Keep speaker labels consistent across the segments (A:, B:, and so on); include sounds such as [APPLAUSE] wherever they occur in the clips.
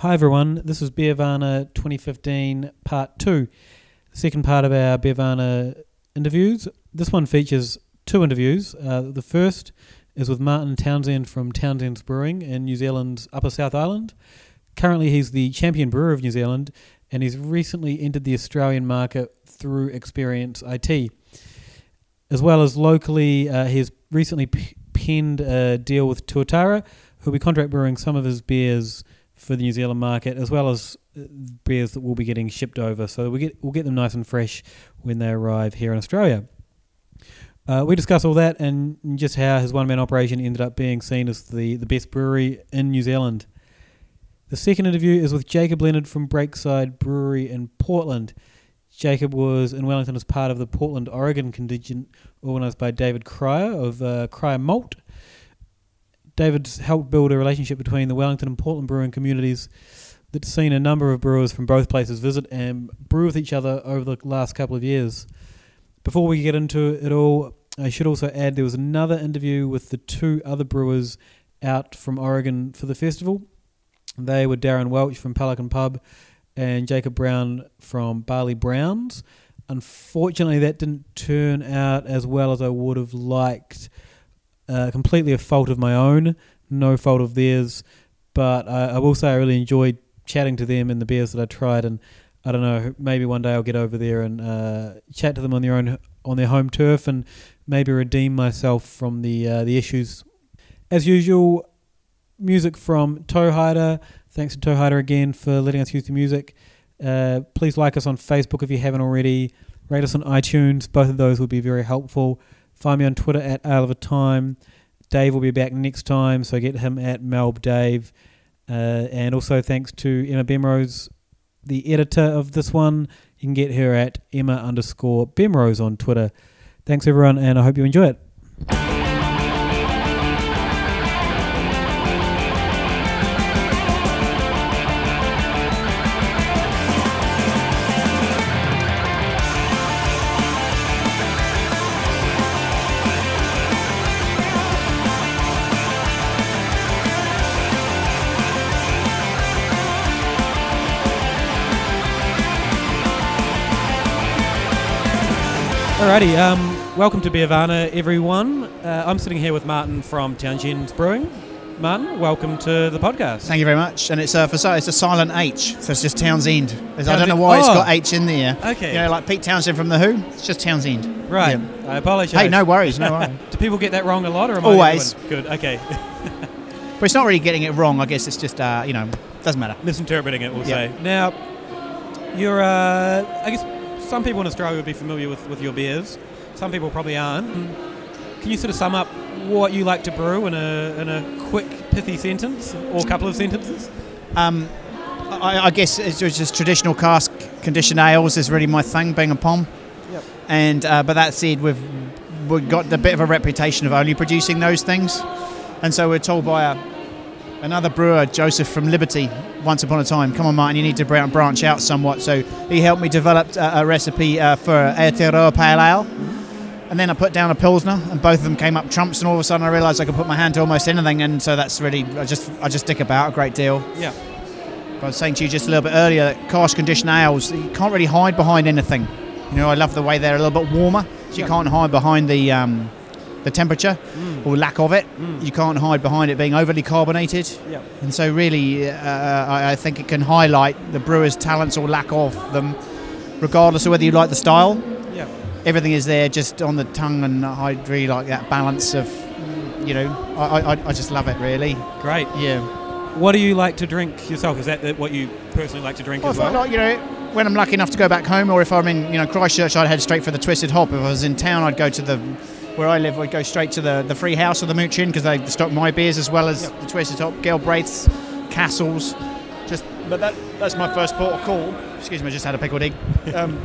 A: Hi everyone, this is Beervana 2015 part 2, the second part of our Beervana interviews. This one features two interviews. Uh, the first is with Martin Townshend from Townshend's Brewing in New Zealand's Upper South Island. Currently, he's the champion brewer of New Zealand and he's recently entered the Australian market through Experience IT. As well as locally, uh, he's recently p- penned a deal with Tuatara, who'll be contract brewing some of his beers for the New Zealand market, as well as uh, beers that will be getting shipped over. So we get we'll get them nice and fresh when they arrive here in Australia. Uh, we discuss all that and just how his one man operation ended up being seen as the, the best brewery in New Zealand. The second interview is with Jacob Leonard from Breakside Brewery in Portland. Jacob was in Wellington as part of the Portland, Oregon contingent organised by David Cryer of uh, Cryer Malt. David's helped build a relationship between the Wellington and Portland brewing communities that's seen a number of brewers from both places visit and brew with each other over the last couple of years. Before we get into it all, I should also add there was another interview with the two other brewers out from Oregon for the festival. They were Darron Welch from Pelican Pub and Jacob Brown from Barley Browns. Unfortunately, that didn't turn out as well as I would have liked. Uh, completely a fault of my own, no fault of theirs. But I, I will say I really enjoyed chatting to them and the beers that I tried, and I don't know, maybe one day I'll get over there and uh, chat to them on their own on their home turf, and maybe redeem myself from the uh, the issues. As usual, music from Toehider. Thanks to Toehider again for letting us use the music. Uh, please like us on Facebook if you haven't already. Rate us on iTunes. Both of those would be very helpful. Find me on Twitter at Ale of a Time. Dave will be back next time, so get him at Melb Dave. Uh, and also thanks to Emma Bemrose, the editor of this one. You can get her at Emma underscore Bemrose on Twitter. Thanks everyone, and I hope you enjoy it. Alrighty, um, welcome to Beervana, everyone. Uh, I'm sitting here with Martin from Townshend's Brewing. Martin, welcome to the podcast.
B: Thank you very much. And it's uh, for it's a silent H, so it's just Townsend. I don't know why it's got H in there.
A: Okay.
B: You know, like Pete Townshend from the Who. It's just Townsend.
A: Right,
B: Yeah.
A: I apologise.
B: Hey, no worries, no [LAUGHS] worries.
A: Do people get that wrong a lot, or am
B: Always.
A: Good. Okay. [LAUGHS]
B: But it's not really getting it wrong. I guess it's just uh, you know doesn't matter.
A: Misinterpreting it, we'll
B: Yeah.
A: say. Now, you're. Uh, I guess some people in Australia would be familiar with, with your beers. Some people probably aren't. Can you sort of sum up what you like to brew in a in a quick, pithy sentence or a couple of sentences?
B: Um, I, I guess it's just just traditional cask conditioned ales is really my thing, being a pom.
A: Yep.
B: And uh, but that said, we've we've got a bit of a reputation of only producing those things, and so we're told by a, another brewer, Joseph from Liberty, once upon a time, come on, Martin, you need to branch out somewhat. So he helped me develop a, a recipe uh, for Aotearoa Pale Ale. And then I put down a Pilsner, and both of them came up trumps, and all of a sudden I realised I could put my hand to almost anything, and so that's really, I just I just stick about a great deal.
A: Yeah.
B: I was saying to you just a little bit earlier that cask conditioned ales, you can't really hide behind anything. You know, I love the way they're a little bit warmer, so you can't hide behind the um, the temperature or lack of it. You can't hide behind it being overly carbonated.
A: Yeah.
B: And so, really, uh, I, I think it can highlight the brewer's talents or lack of them, regardless of whether you like the style.
A: Yeah.
B: Everything is there just on the tongue, and I really like that balance of, you know, I, I, I just love it, really.
A: Great.
B: Yeah.
A: What do you like to drink yourself? Is that what you personally like to drink
B: Well,
A: as well?
B: like, you know, when I'm lucky enough to go back home, or if I'm in, you know, Christchurch, I'd head straight for the Twisted Hop. If I was in town, I'd go to the, where I live, I'd go straight to the, the Free House or the Moutere Inn because they stock my beers as well as the Twisted Hop, Galbraiths, Castles. Just, but that that's my first port of call. Excuse me, I just had a pickled egg. [LAUGHS] Um,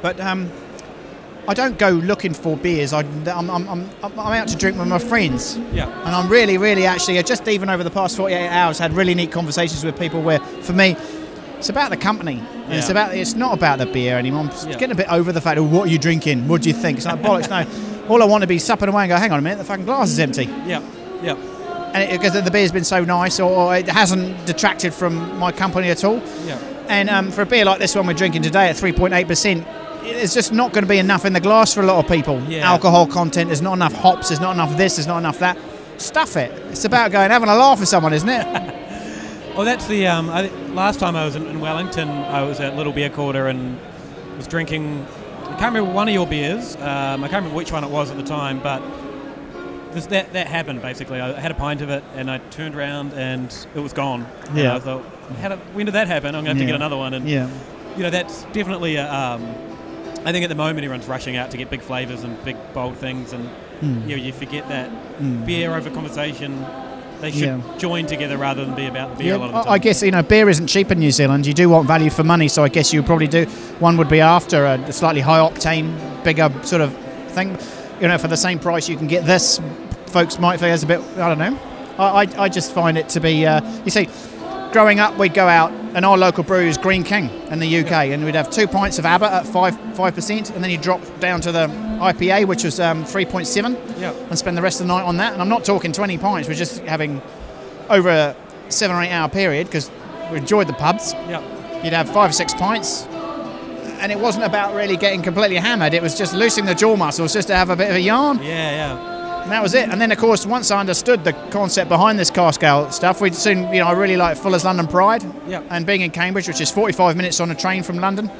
B: but um, I don't go looking for beers. I, I'm, I'm, I'm, I'm out to drink with my friends.
A: yeah.
B: And I'm really, really actually, just even over the past 48 hours, had really neat conversations with people where, for me, it's about the company. And It's about. It's not about the beer anymore. I'm
A: Yeah.
B: getting a bit over the fact of what are you drinking? What do you think? It's like bollocks. No, [LAUGHS] all I want to be supping away and go. Hang on a minute, the fucking glass is empty.
A: Yeah. Yeah.
B: and it, because the beer's been so nice, or, it hasn't detracted from my company at all.
A: Yeah.
B: And um, for a beer like this one we're drinking today at 3.8%, it's just not going to be enough in the glass for a lot of people.
A: Yeah.
B: Alcohol content, there's not enough hops, there's not enough this, there's not enough that. Stuff it. It's about going having a laugh with someone, isn't it? [LAUGHS]
A: Well, that's the. Um, I, last time I was in, in Wellington, I was at Little Beer Quarter and was drinking. I can't remember one of your beers. Um, I can't remember which one it was at the time, but this, that that happened basically. I had a pint of it and I turned around and it was gone. And
B: Yeah.
A: I thought, how did, when did that happen? I'm going to have to get another one. And
B: yeah.
A: you know, that's definitely a. Um, I think at the moment everyone's rushing out to get big flavours and big bold things, and
B: Mm.
A: you know, you forget that
B: Mm.
A: beer over conversation. They should
B: Yeah.
A: join together rather than be about the beer
B: Yeah,
A: a lot of the
B: I-
A: time.
B: I guess you know beer isn't cheap in New Zealand. You do want value for money, so I guess you probably do. One would be after a slightly high octane, bigger sort of thing. You know, for the same price you can get this. Folks might think it's a bit. I don't know. I, I, I just find it to be. Uh, you see, growing up, we'd go out and our local brewery is Greene King in the UK, and we'd have two pints of Abbot at five five percent, and then you drop down to the IPA, which was um, three point seven
A: yeah.
B: and spend the rest of the night on that. And I'm not talking 20 pints, we're just having over a seven or eight hour period because we enjoyed the pubs.
A: Yeah.
B: You'd have five or six pints. And it wasn't about really getting completely hammered, it was just loosening the jaw muscles just to have a bit of a yarn.
A: Yeah, yeah.
B: And that was it. And then, of course, once I understood the concept behind this cask ale stuff, we'd soon, you know, I really like Fuller's London Pride.
A: Yeah.
B: And being in Cambridge, which is 45 minutes on a train from London,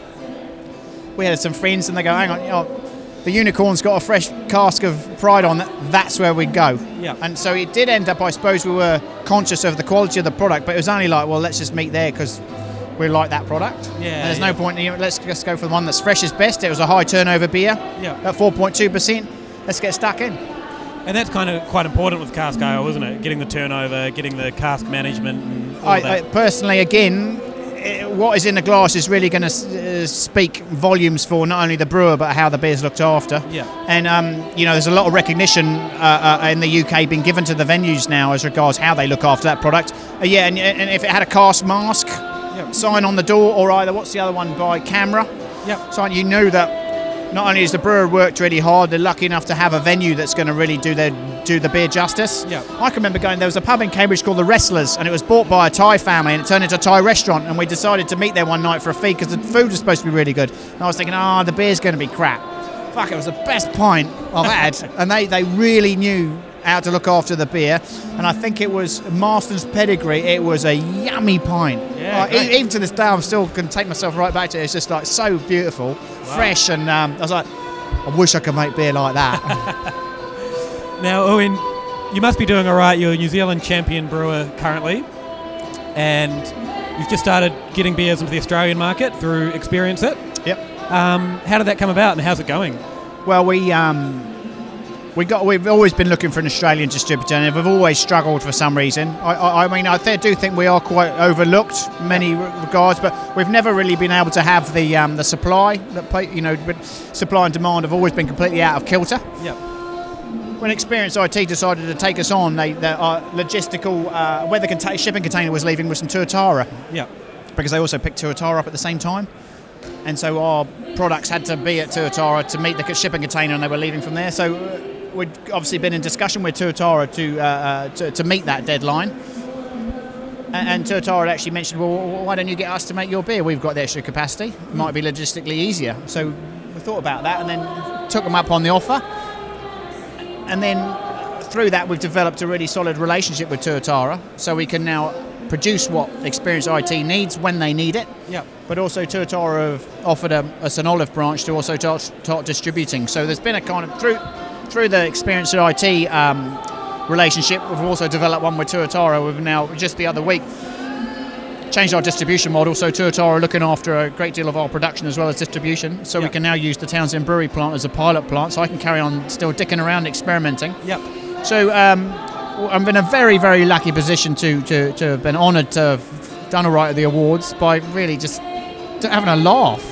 B: we had some friends and they go, hang on, you know, the unicorn's got a fresh cask of Pride on, that, that's where we'd go.
A: Yeah.
B: And so it did end up, I suppose, we were conscious of the quality of the product, but it was only like, well, let's just meet there because we like that product.
A: Yeah,
B: And there's
A: yeah.
B: no point, in, you know, let's just go for the one that's freshest best. It was a high turnover beer
A: Yeah.
B: at 4.2%. Let's get stuck in.
A: And that's kind of quite important with cask ale, isn't it? Getting the turnover, getting the cask management, and all
B: I, I personally, again, what is in the glass is really going to uh, speak volumes for not only the brewer but how the beer's looked after.
A: yeah,
B: And um, you know, there's a lot of recognition uh, uh, in the UK being given to the venues now as regards how they look after that product. Uh, yeah, and, and if it had a Cask Marque
A: yeah,
B: sign on the door, or either what's the other one by camera
A: yeah,
B: sign, you knew that not only has the brewer worked really hard, they're lucky enough to have a venue that's going to really do their do the beer justice.
A: Yeah.
B: I can remember going. There was a pub in Cambridge called the Wrestlers, and it was bought by a Thai family, and it turned into a Thai restaurant. And we decided to meet there one night for a fee because the food was supposed to be really good. And I was thinking, ah, the beer's going to be crap. Fuck, it was the best pint I've had, [LAUGHS] and they they really knew how to look after the beer. And I think it was Marston's pedigree. It was a yummy pint.
A: Yeah,
B: even to this day, I'm still can take myself right back to it. It's just like so beautiful, fresh, and um, I was like, I wish I could make beer like that. [LAUGHS]
A: Now, Owen, you must be doing all right. You're a New Zealand champion brewer currently, and you've just started getting beers into the Australian market through Experience It.
B: yep.
A: Um, how did that come about, and how's it going?
B: Well, we um, we got we've always been looking for an Australian distributor, and we've always struggled for some reason. I, I, I mean, I do think we are quite overlooked in many regards, but we've never really been able to have the um, the supply that you know, supply and demand have always been completely out of kilter.
A: Yeah,
B: When Experience IT decided to take us on, they, their uh, logistical uh, where the shipping container was leaving with some Tuatara.
A: yeah,
B: because they also picked Tuatara up at the same time. And so our products had to be at Tuatara to meet the shipping container and they were leaving from there. So uh, we'd obviously been in discussion with Tuatara to, uh, uh, to, to meet that deadline. And, and Tuatara had actually mentioned, well, why don't you get us to make your beer? We've got the extra capacity. It might be logistically easier. So we thought about that and then took them up on the offer. And then through that, we've developed a really solid relationship with Tuatara. So we can now produce what Experience IT needs when they need it
A: yeah,
B: but also Tuatara have offered a, us an olive branch to also start, start distributing. So there's been a kind of through through the experience at IT um, relationship. We've also developed one with Tuatara. We've now just the other week changed our distribution model. So Tuatara are looking after a great deal of our production as well as distribution. So we can now use the Townshend Brewery plant as a pilot plant. So I can carry on still dicking around experimenting.
A: yeah.
B: So um, I'm in a very, very lucky position to, to, to have been honoured to have done all right at the awards by really just having a laugh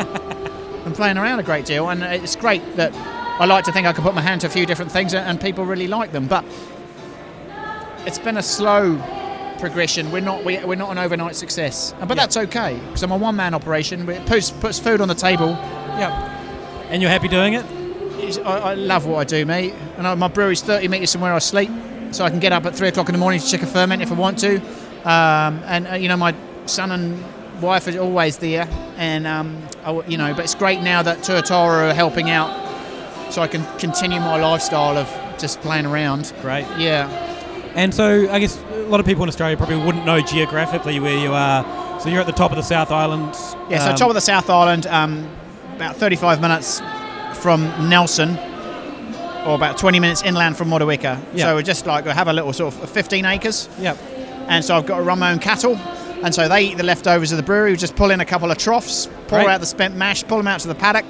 B: [LAUGHS] and playing around a great deal. And it's great that I like to think I can put my hand to a few different things and, and people really like them. But it's been a slow progression. We're not we, we're not an overnight success, but
A: Yeah.
B: that's okay because I'm a one man operation. It puts puts food on the table.
A: Yeah. And you're happy doing it?
B: I, I love what I do, mate. And I, my brewery's 30 metres from where I sleep. so I can get up at three o'clock in the morning to check a ferment if I want to. Um, and uh, you know, my son and wife are always there, and um, I you know, but it's great now that Tuatara are helping out, so I can continue my lifestyle of just playing around.
A: Great.
B: Yeah.
A: And so I guess a lot of people in Australia probably wouldn't know geographically where you are. So you're at the top of the South Island.
B: Yeah, so
A: um,
B: top of the South Island, um, about 35 minutes from Nelson, or about 20 minutes inland from Motueka.
A: Yeah.
B: So we're just like I have a little sort of 15 acres,
A: Yep.
B: and so I've got to run my own cattle, and so they eat the leftovers of the brewery. We just pull in a couple of troughs, pour
A: Great.
B: out the spent mash, pull them out to the paddock,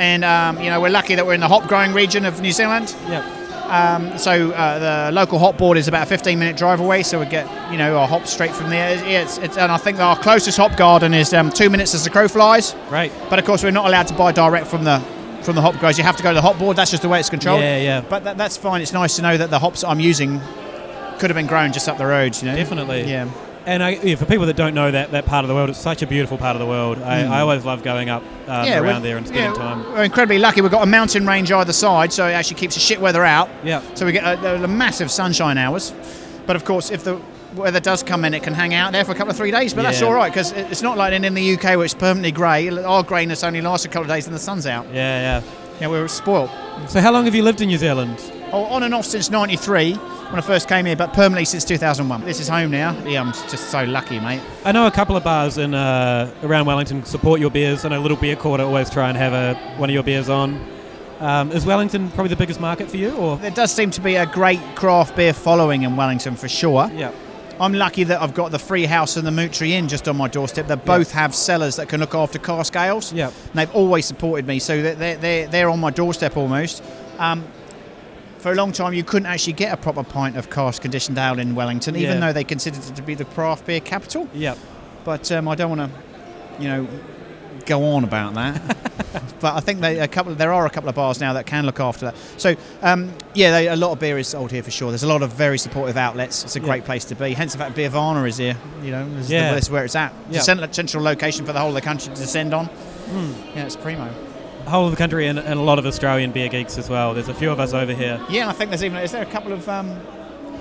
B: and um, you know we're lucky that we're in the hop growing region of New Zealand.
A: Yep.
B: Um, so uh, the local hop board is about a 15 minute drive away, so we get you know our hops straight from there. Yeah, it's, it's, and I think our closest hop garden is um, two minutes as the crow flies.
A: Great.
B: But of course, we're not allowed to buy direct from the from the hop growers. You have to go to the hop board. That's just the way it's controlled.
A: Yeah, yeah.
B: But that, that's fine. It's nice to know that the hops I'm using could have been grown just up the road. You know.
A: Definitely.
B: Yeah.
A: And I, yeah, for people that don't know that, that part of the world, it's such a beautiful part of the world. I, I always love going up um,
B: yeah,
A: around there and spending
B: yeah,
A: time.
B: We're incredibly lucky. We've got a mountain range either side, so it actually keeps the shit weather out.
A: Yeah.
B: So we get a, a massive sunshine hours. But of course, if the weather does come in, it can hang out there for a couple of three days. But that's all right because it's not like in, in the UK where it's permanently grey. Our greyness only lasts a couple of days and the sun's out.
A: Yeah,
B: Yeah, Yeah, we are spoiled.
A: So how long have you lived in New Zealand?
B: Oh, on and off since '93 when I first came here, but permanently since 2001. This is home now. Yeah, I'm just so lucky, mate.
A: I know a couple of bars in uh, around Wellington support your beers. I know a Little Beer Quarter always try and have a, one of your beers on. Um, is Wellington probably the biggest market for you, or?
B: There does seem to be a great craft beer following in Wellington for sure.
A: Yeah.
B: I'm lucky that I've got the Free House and the Moutere Inn just on my doorstep. They both have cellars that can look after cask ales.
A: Yeah.
B: And they've always supported me, so they're, they're, they're, they're on my doorstep almost. Um, for a long time, you couldn't actually get a proper pint of cask conditioned ale in Wellington, even
A: Yeah.
B: though they considered it to be the craft beer capital.
A: Yeah.
B: But um, I don't want to, you know, go on about that. [LAUGHS] but I think they, a couple, there are a couple of bars now that can look after that. So um, yeah, they, a lot of beer is sold here for sure. There's a lot of very supportive outlets. It's a
A: Yeah.
B: great place to be. Hence the fact Beervana is here. You know, this, is, the, this is where it's at. It's
A: Yeah.
B: a central location for the whole of the country to descend on. Yeah, it's primo.
A: Whole of the country and, and a lot of Australian beer geeks as well. There's a few of us over here.
B: Yeah, and I think there's even is there a couple of um,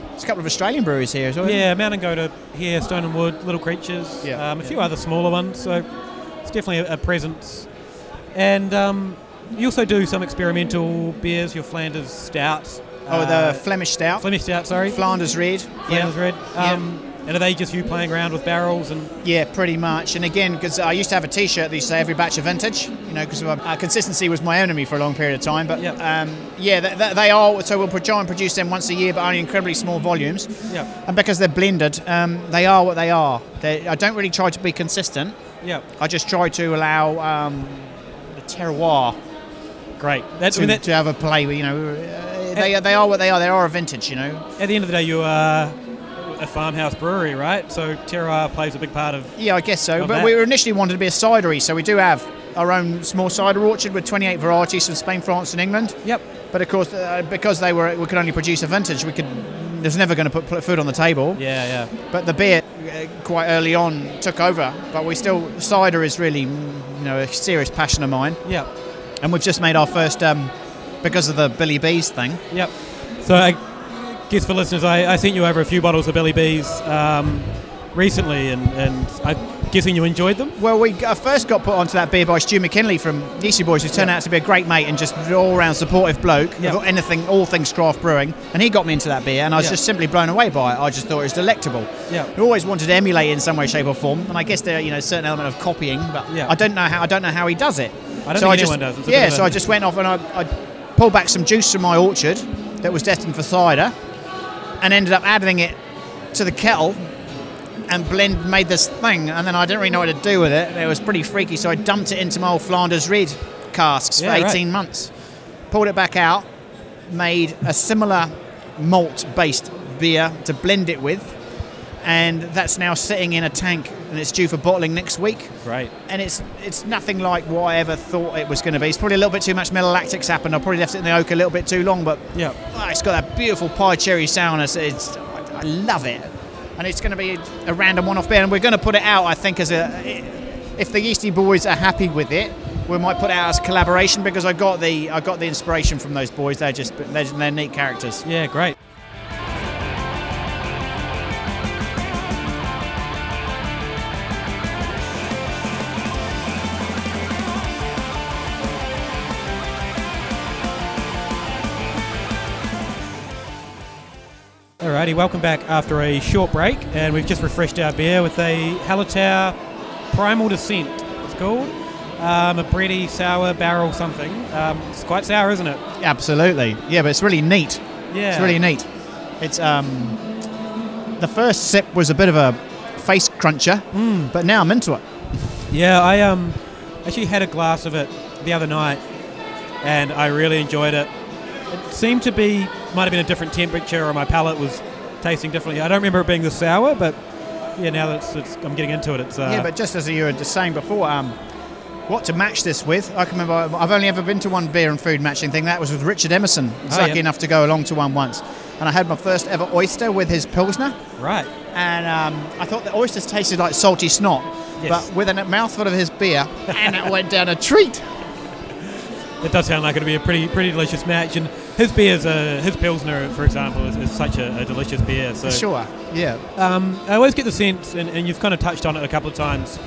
B: there's a couple of Australian breweries here as well.
A: Yeah, Mount Mountain Goater here, Stone and Wood, Little Creatures,
B: Yeah.
A: um, a few other smaller ones. So it's definitely a, a presence. And um, you also do some experimental beers. Your Flanders Stout.
B: Oh,
A: uh,
B: the Flemish Stout,
A: Flemish Stout. Sorry,
B: Flanders Red.
A: Flanders
B: yeah.
A: Red.
B: Yeah.
A: And are they just you playing around with barrels and?
B: Yeah, pretty much. And again, because I used to have a T-shirt that used to say every batch of vintage, you know, because uh, consistency was my enemy for a long period of time. But
A: Yep.
B: um, yeah, th- th- they are. So we'll try and produce them once a year, but only incredibly small volumes.
A: Yeah.
B: And because they're blended, um, they are what they are. They, I don't really try to be consistent.
A: Yeah.
B: I just try to allow um, the terroir
A: Great. That's I
B: to,
A: mean, that,
B: to have a play. with, You know, uh, they, they are what they are. They are a vintage. You know.
A: at the end of the day, you are a farmhouse brewery, right? So terroir plays a big part of.
B: Yeah, I guess so. But
A: that.
B: we were initially wanted to be a cidery, so we do have our own small cider orchard with 28 varieties from Spain, France, and England.
A: Yep.
B: But of course, uh, because they were, we could only produce a vintage. We could. There's never going to put, put food on the table.
A: Yeah, yeah.
B: But the beer, uh, quite early on, took over. But we still cider is really, you know, a serious passion of mine.
A: Yeah.
B: And we've just made our first, um, because of the Billy Bees thing.
A: Yep. So I guess for listeners, I, I sent you over a few bottles of Billy Bees um, recently, and, and I'm guessing you enjoyed them.
B: Well, we uh, first got put onto that beer by Stu McKinlay from Yeasty Boys, who turned out to be a great mate and just all round supportive bloke.
A: Yeah.
B: of Anything, all things craft brewing, and he got me into that beer, and I was
A: Yeah.
B: just simply blown away by it. I just thought it was delectable.
A: Yeah.
B: I always wanted to emulate in some way, shape, or form, and I guess there, you know, a certain element of copying, but
A: Yeah.
B: I don't know how. I don't know how he does it.
A: I don't
B: so
A: think
B: I just,
A: anyone does.
B: Yeah, so I just went off and I, I pulled back some juice from my orchard that was destined for cider, and ended up adding it to the kettle and blend made this thing and then I didn't really know what to do with it. It was pretty freaky, so I dumped it into my old Flanders Red casks
A: Yeah,
B: for
A: right.
B: 18 months. Pulled it back out, made a similar malt based beer to blend it with, and that's now sitting in a tank and it's due for bottling next week.
A: Right.
B: And it's it's nothing like what I ever thought it was going to be. It's probably a little bit too much malolactics happened. I probably left it in the oak a little bit too long, but
A: Yeah.
B: Oh, it's got that beautiful pie cherry sourness. It's, I love it, and it's going to be a random one-off beer, and we're going to put it out. I think as a, if the Yeasty Boys are happy with it, we might put it out as collaboration because I got the I got the inspiration from those boys. They're just they're, they're neat characters.
A: Yeah, great. Alrighty, welcome back after a short break, and we've just refreshed our beer with a Hallertau Primal Descent. It's called um, a bready sour barrel something. Um, it's quite sour, isn't it?
B: Absolutely. Yeah, but it's really neat.
A: Yeah,
B: It's really neat. It's um, the first sip was a bit of a face cruncher,
A: Mm.
B: but now I'm into it.
A: Yeah, I um actually had a glass of it the other night, and I really enjoyed it. It seemed to be might have been a different temperature, or my palate was tasting differently. I don't remember it being this sour, but yeah, now that it's, it's, I'm getting into it, it's uh,
B: yeah, but just as you were just saying before, um, what to match this with? I can remember I've only ever been to one beer and food matching thing. That was with Richard Emerson. I was
A: Oh,
B: lucky
A: yeah.
B: enough to go along to one once, and I had my first ever oyster with his pilsner.
A: right.
B: and um, I thought the oysters tasted like salty snot,
A: Yes.
B: but with a mouthful of his beer, and it went down a treat.
A: It does sound like it'll be a pretty pretty delicious match, and his beers, uh, his pilsner, for example, is, is such a, a delicious beer. So
B: Sure, yeah.
A: Um, I always get the sense, and, and you've kind of touched on it a couple of times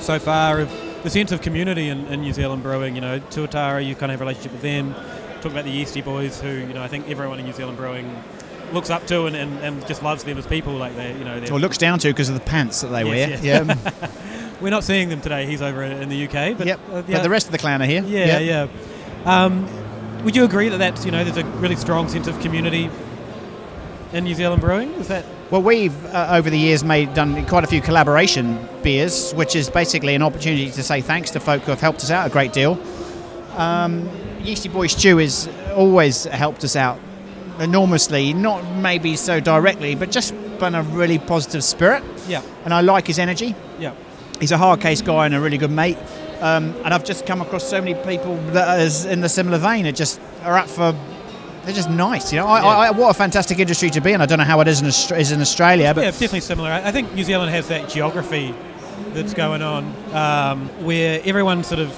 A: so far, of the sense of community in, in New Zealand brewing. You know, Tuatara, you kind of have a relationship with them. Talk about the Yeasty Boys, who you know I think everyone in New Zealand brewing looks up to and, and, and just loves them as people. Like they, you know, they're,
B: Or looks down to because of the pants that they
A: Yes,
B: wear.
A: yes.
B: Yeah. [LAUGHS]
A: we're not seeing them today. He's over in, the UK, but
B: yep.
A: uh,
B: But the rest of the clan are here.
A: yeah,
B: Yep.
A: yeah. Um, would you agree that that's you know there's a really strong sense of community in New Zealand brewing? Is that
B: Well, we've uh, over the years made done quite a few collaboration beers, which is basically an opportunity to say thanks to folk who have helped us out a great deal. Um, Yeasty Boy Stu has always helped us out enormously, not maybe so directly, but just in a really positive spirit.
A: yeah,
B: And I like his energy.
A: yeah,
B: he's a hard case guy and a really good mate. Um, and I've just come across so many people that is in the similar vein. It just are up for. They're just nice, you know. I,
A: Yeah.
B: I, what a fantastic industry to be in. I don't know how it is in, is in Australia, but
A: yeah, definitely similar. I I think New Zealand has that geography that's going on um, where everyone's sort of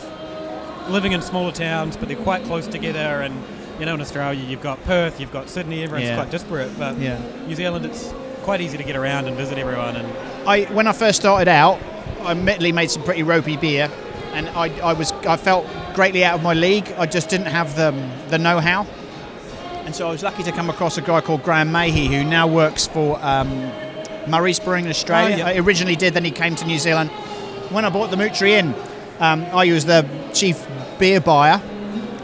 A: living in smaller towns, but they're quite close together. And you know, in Australia, you've got Perth, you've got Sydney. Everyone's
B: Yeah.
A: quite disparate, but. New Zealand, it's quite easy to get around and visit everyone. And
B: I when I first started out, I admittedly made some pretty ropey beer, and I, I was I felt greatly out of my league. I just didn't have the the know-how, and so I was lucky to come across a guy called Graham Mahey who now works for um, Murray's Brewing in Australia.
A: Oh, yeah.
B: I originally did, then he came to New Zealand. When I bought the Moutere Inn, um, I was the chief beer buyer,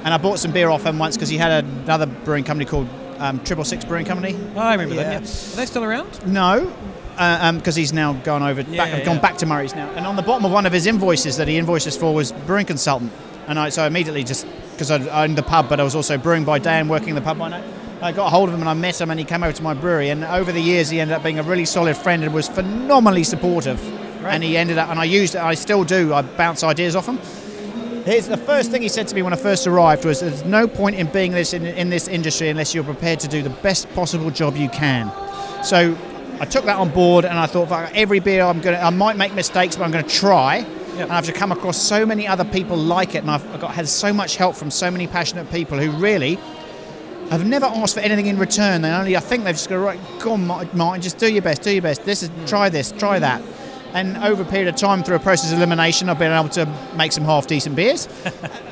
B: and I bought some beer off him once because he had another brewing company called um, Triple Six Brewing Company.
A: oh, I remember
B: Yeah.
A: them. Yeah. Are they still around?
B: No, Uh, um, because he's now gone over,
A: Yeah,
B: back,
A: yeah,
B: gone back to Murray's now. And on the bottom of one of his invoices that he invoices for was brewing consultant. And I, so I immediately just, because I owned the pub, but I was also brewing by day and working the pub by night, I got a hold of him and I met him and he came over to my brewery. And over the years, he ended up being a really solid friend and was phenomenally supportive.
A: Right.
B: And he ended up, and I used it, I still do, I bounce ideas off him. Here's the first thing he said to me when I first arrived was, "There's no point in being this in, in this industry unless you're prepared to do the best possible job you can." So I took that on board, and I thought, every beer I'm gonna, I might make mistakes, but I'm going to try. And I've just come across so many other people like it, and I've got had so much help from so many passionate people who really have never asked for anything in return. They only, I think, they've just got right. Go on, Martin, just do your best, do your best. This is hmm. try this, try that. And over a period of time, through a process of elimination, I've been able to make some half decent beers. [LAUGHS]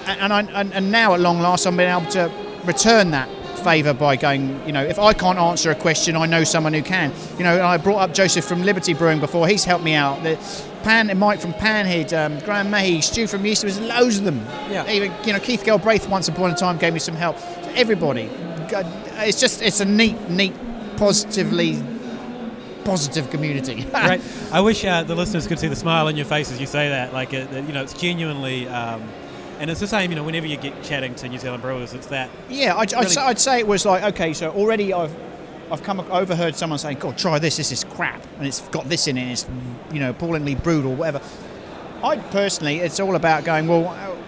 B: and, and, I, and, and now, at long last, I'm being able to return that favour by going, you know, if I can't answer a question, I know someone who can. You know, I brought up Joseph from Liberty Brewing before. He's helped me out. The Pan, Mike from Panhead, um, Graham Mahey, Stu from Yeast, there's loads of them.
A: Yeah.
B: Even, you know, Keith Galbraith once upon a time gave me some help. Everybody. It's just, it's a neat, neat, positively positive community. [LAUGHS]
A: Great. I wish uh, the listeners could see the smile on your face as you say that. Like, it, you know, it's genuinely, um, and it's the same. You know, whenever you get chatting to New Zealand brewers, it's that.
B: Yeah, I'd, I'd, say, I'd say it was like okay, so already I've I've come overheard someone saying, "God, try this. This is crap, and it's got this in it. It's you know appallingly brewed or whatever." I personally, it's all about going well.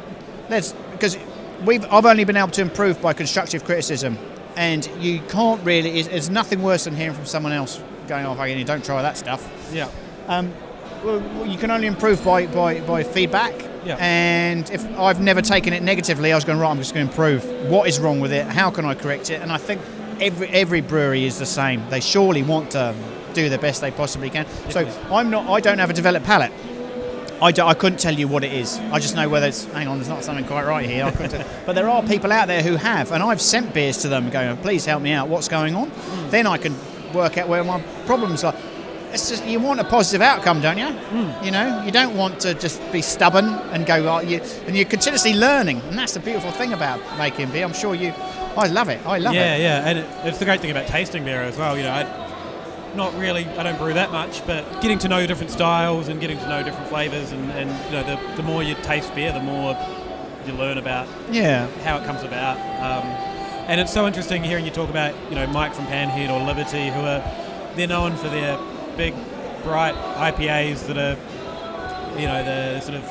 B: Let's because we've I've only been able to improve by constructive criticism, and you can't really. It's, it's nothing worse than hearing from someone else going, off "Oh, fucking, don't try that stuff."
A: Yeah.
B: Um, well, well, you can only improve by, by, by feedback.
A: Yeah.
B: And if I've never taken it negatively, I was going right. I'm just going to improve. What is wrong with it? How can I correct it? And I think every every brewery is the same. They surely want to do the best they possibly can. So. I'm not. I don't have a developed palate. I, don't- I couldn't tell you what it is. I just know whether it's. Hang on, there's not something quite right here. I couldn't tell- [LAUGHS] but there are people out there who have, and I've sent beers to them, going, "Please help me out. What's going on?" Hmm. Then I can work out where my problems are. It's just you want a positive outcome, don't you?
A: Hmm.
B: You know, you don't want to just be stubborn and go. Oh, you, and you're continuously learning, and that's the beautiful thing about making beer. I'm sure you. I love it. I love
A: yeah,
B: it.
A: Yeah, yeah, and it, it's the great thing about tasting beer as well. You know, I, not really, I don't brew that much, but getting to know different styles and getting to know different flavors, and, and you know, the, the more you taste beer, the more you learn about
B: Yeah.
A: how it comes about. Um, and it's so interesting hearing you talk about, you know, Mike from Panhead or Liberty, who are they're known for their big, bright IPAs that are, you know, the sort of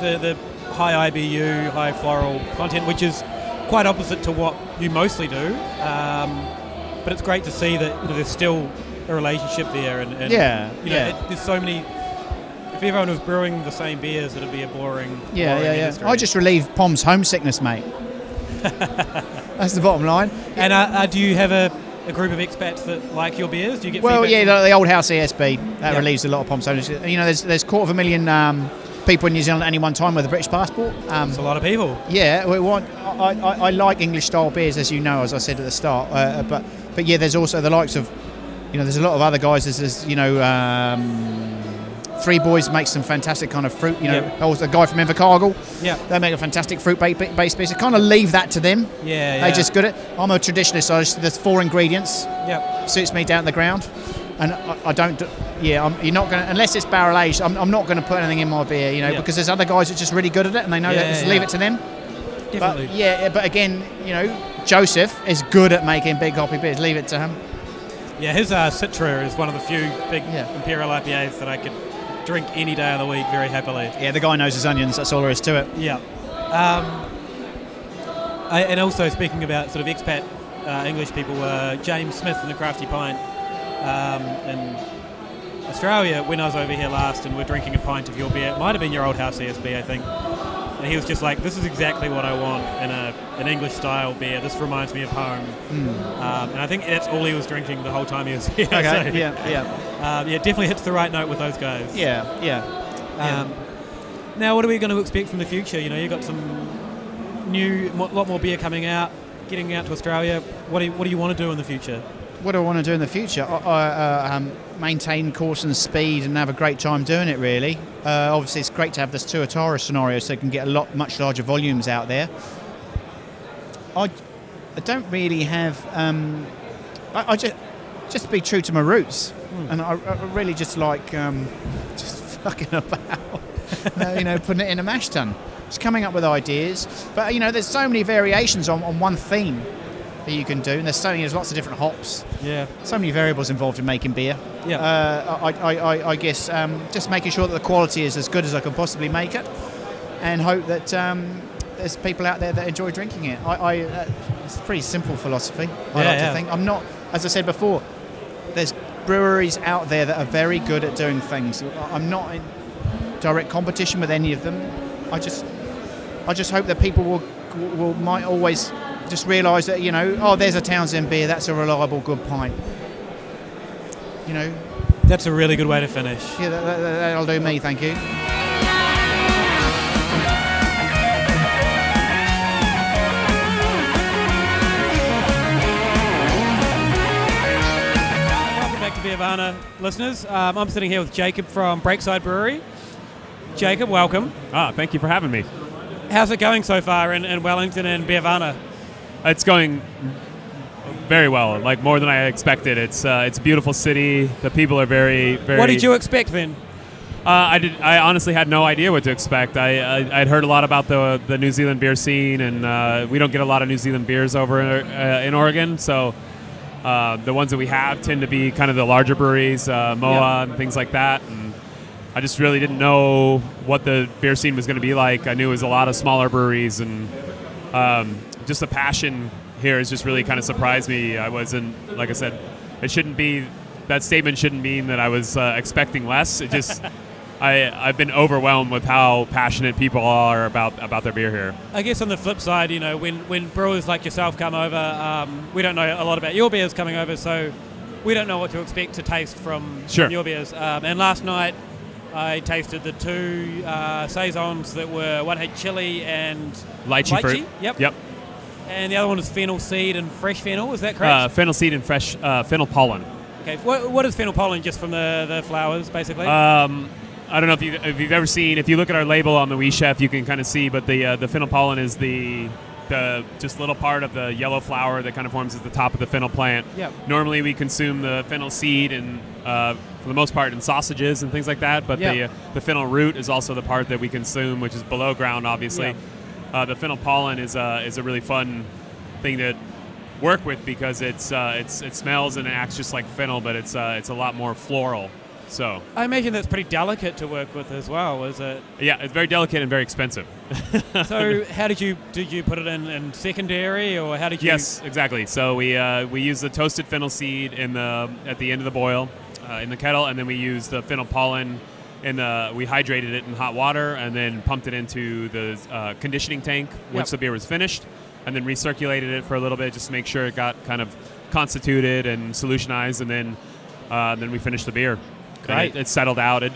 A: the the high IBU, high floral content, which is quite opposite to what you mostly do. Um, but it's great to see that you know, there's still a relationship there, and, and
B: Yeah,
A: you know,
B: yeah.
A: it, there's so many. If everyone was brewing the same beers, it'd be a boring.
B: Yeah,
A: boring
B: yeah, yeah.
A: industry.
B: I just relieve Pom's homesickness, mate. [LAUGHS] That's the bottom line.
A: And uh, uh, do you have a, a group of expats that like your beers? Do you get
B: Well, yeah, the, the old house ESB that
A: Yeah.
B: relieves a lot of homesickness. You know, there's there's quarter of a million um, people in New Zealand at any one time with a British passport. Um,
A: It's a lot of people.
B: Yeah, we want. I, I, I like English style beers, as you know, as I said at the start. Uh, but but yeah, there's also the likes of, you know, there's a lot of other guys. There's, there's you know, um, Three Boys makes some fantastic kind of fruit. You know,
A: Yeah.
B: also a guy from Invercargill.
A: Yeah.
B: They make a fantastic fruit ba- ba- based. I kind of leave that to them.
A: Yeah,
B: They
A: yeah.
B: just good at. I'm a traditionalist. So I just, there's four ingredients.
A: Yeah,
B: Suits me down to the ground. And I, I don't. do- Yeah, I'm, you're not going to unless it's barrel aged. I'm, I'm not going to put anything in my beer. You know,
A: Yeah.
B: because there's other guys that are just really good at it, and they know that. Just
A: yeah.
B: leave it to them.
A: Definitely.
B: But yeah, but again, you know, Joseph is good at making big hoppy beers. Leave it to him.
A: Yeah, his uh, Citra is one of the few big
B: Yeah.
A: imperial IPAs that I could drink any day of the week very happily.
B: Yeah, the guy knows his onions. That's all there is to it.
A: Yeah. Um, I, and also speaking about sort of expat uh, English people, uh, James Smith from the Crafty Pint um, in Australia. When I was over here last, and we're drinking a pint of your beer, it might have been your old house ESB, I think. And he was just like, "This is exactly what I want in a an English style beer. This reminds me of home." Um, and I think that's all he was drinking the whole time he was [LAUGHS] here.
B: Okay.
A: so,
B: yeah, yeah,
A: um, yeah, definitely hits the right note with those guys.
B: yeah, yeah. yeah.
A: Um, now, what are we going to expect from the future? You know, you've got some new, a lot more beer coming out, getting out to Australia. What do you, what do you want to do in the future?
B: What do I want to do in the future? I, I, uh, um, maintain course and speed and have a great time doing it. Really. Uh, obviously, it's great to have this tour Tuatara scenario, so you can get a lot much larger volumes out there. I, I don't really have. Um, I, I just just be true to my roots, and I, I really just like um, [LAUGHS] just fucking [LAUGHS] about. uh, you know, putting it in a mash tun. Just coming up with ideas, but you know, there's so many variations on, on one theme that you can do, and there's so many, there's lots of different hops,
A: Yeah,
B: so many variables involved in making beer.
A: Yeah.
B: Uh, I, I, I, I guess um, just making sure that the quality is as good as I can possibly make it, and hope that um, there's people out there that enjoy drinking it. I, I uh, it's a pretty simple philosophy. I
A: Yeah,
B: like
A: yeah.
B: to think. I'm not, as I said before, there's breweries out there that are very good at doing things. I'm not in direct competition with any of them. I just, I just hope that people will, will might always just realise that you know, oh, there's a Townshend beer. That's a reliable, good pint. You know,
A: that's a really good way to finish.
B: yeah, that, that, that'll do me. Thank you.
A: Welcome back to Beervana, listeners. Um, I'm sitting here with Jacob from Breakside Brewery. Jacob, welcome.
C: Ah, thank you for having me.
A: How's it going so far in, in Wellington and Beervana?
C: It's going very well, like more than I expected. It's uh, it's a beautiful city. The people are very very.
A: What did you expect then?
C: Uh, I did. I honestly had no idea what to expect. I, I I'd heard a lot about the the New Zealand beer scene, and uh, we don't get a lot of New Zealand beers over in, uh, in Oregon. So uh, the ones that we have tend to be kind of the larger breweries, uh, Moa and things like that. And I just really didn't know what the beer scene was going to be like. I knew it was a lot of smaller breweries, and um, just the passion here has just really kind of surprised me. I wasn't, like I said, it shouldn't be. That statement shouldn't mean that I was uh, expecting less. It just. [LAUGHS] I, I've been overwhelmed with how passionate people are about, about their beer here.
A: I guess on the flip side, you know, when, when brewers like yourself come over, um, we don't know a lot about your beers coming over, so we don't know what to expect to taste from,
C: Sure.
A: from your beers. Um, and last night, I tasted the two uh, saisons that were one had chili and
C: Lychee, fruit.
A: Yep.
C: Yep.
A: And the other one is fennel seed and fresh fennel. Is that
C: Uh,
A: correct?
C: fennel seed and fresh uh, fennel pollen.
A: okay. What, what is fennel pollen? Just from the, the flowers, basically.
C: Um, I don't know if, you, if you've ever seen. If you look at our label on the Wee Chef, you can kind of see. But the uh, the fennel pollen is the the just little part of the yellow flower that kind of forms at the top of the fennel plant.
A: Yep.
C: Normally, we consume the fennel seed and uh, for the most part in sausages and things like that. But the
A: Yep.
C: uh, the fennel root is also the part that we consume, which is below ground, obviously.
A: Yep.
C: Uh, the fennel pollen is a is a really fun thing to work with because it's uh, it's it smells and it acts just like fennel, but it's uh, it's a lot more floral. So
A: I imagine that's pretty delicate to work with as well. Is it?
C: yeah, it's very delicate and very expensive. [LAUGHS]
A: So how did you did you put it in, in secondary or how did you?
C: Yes, exactly. So we uh, we use the toasted fennel seed in the at the end of the boil uh, in the kettle, and then we use the fennel pollen. In the, we hydrated it in hot water and then pumped it into the uh, conditioning tank once
A: Yep.
C: the beer was finished, and then recirculated it for a little bit just to make sure it got kind of constituted and solutionized, and then uh, then we finished the beer. And
A: Great.
C: It, it settled out. It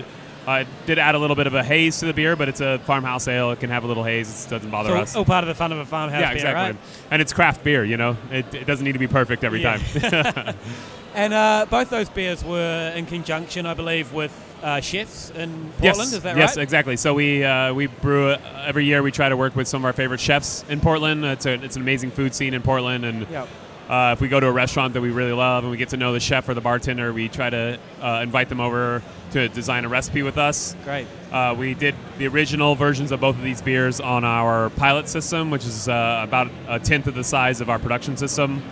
C: uh, did add a little bit of a haze to the beer, but it's a farmhouse ale. It can have a little haze. It doesn't bother
A: So
C: us.
A: all part of the fun of a farmhouse
C: yeah,
A: beer,
C: exactly.
A: right?
C: And it's craft beer, you know. It, it doesn't need to be perfect every
A: Yeah.
C: time. [LAUGHS] [LAUGHS]
A: And uh, both those beers were in conjunction, I believe, with uh, chefs in Portland.
C: yes,
A: Is that
C: yes,
A: right?
C: Yes, exactly. So we uh, we brew uh, every year. We try to work with some of our favorite chefs in Portland. It's a it's an amazing food scene in Portland, and
A: Yeah.
C: uh, if we go to a restaurant that we really love and we get to know the chef or the bartender, we try to uh, invite them over to design a recipe with us.
A: Great.
C: Uh, we did the original versions of both of these beers on our pilot system, which is uh, about a tenth of the size of our production system.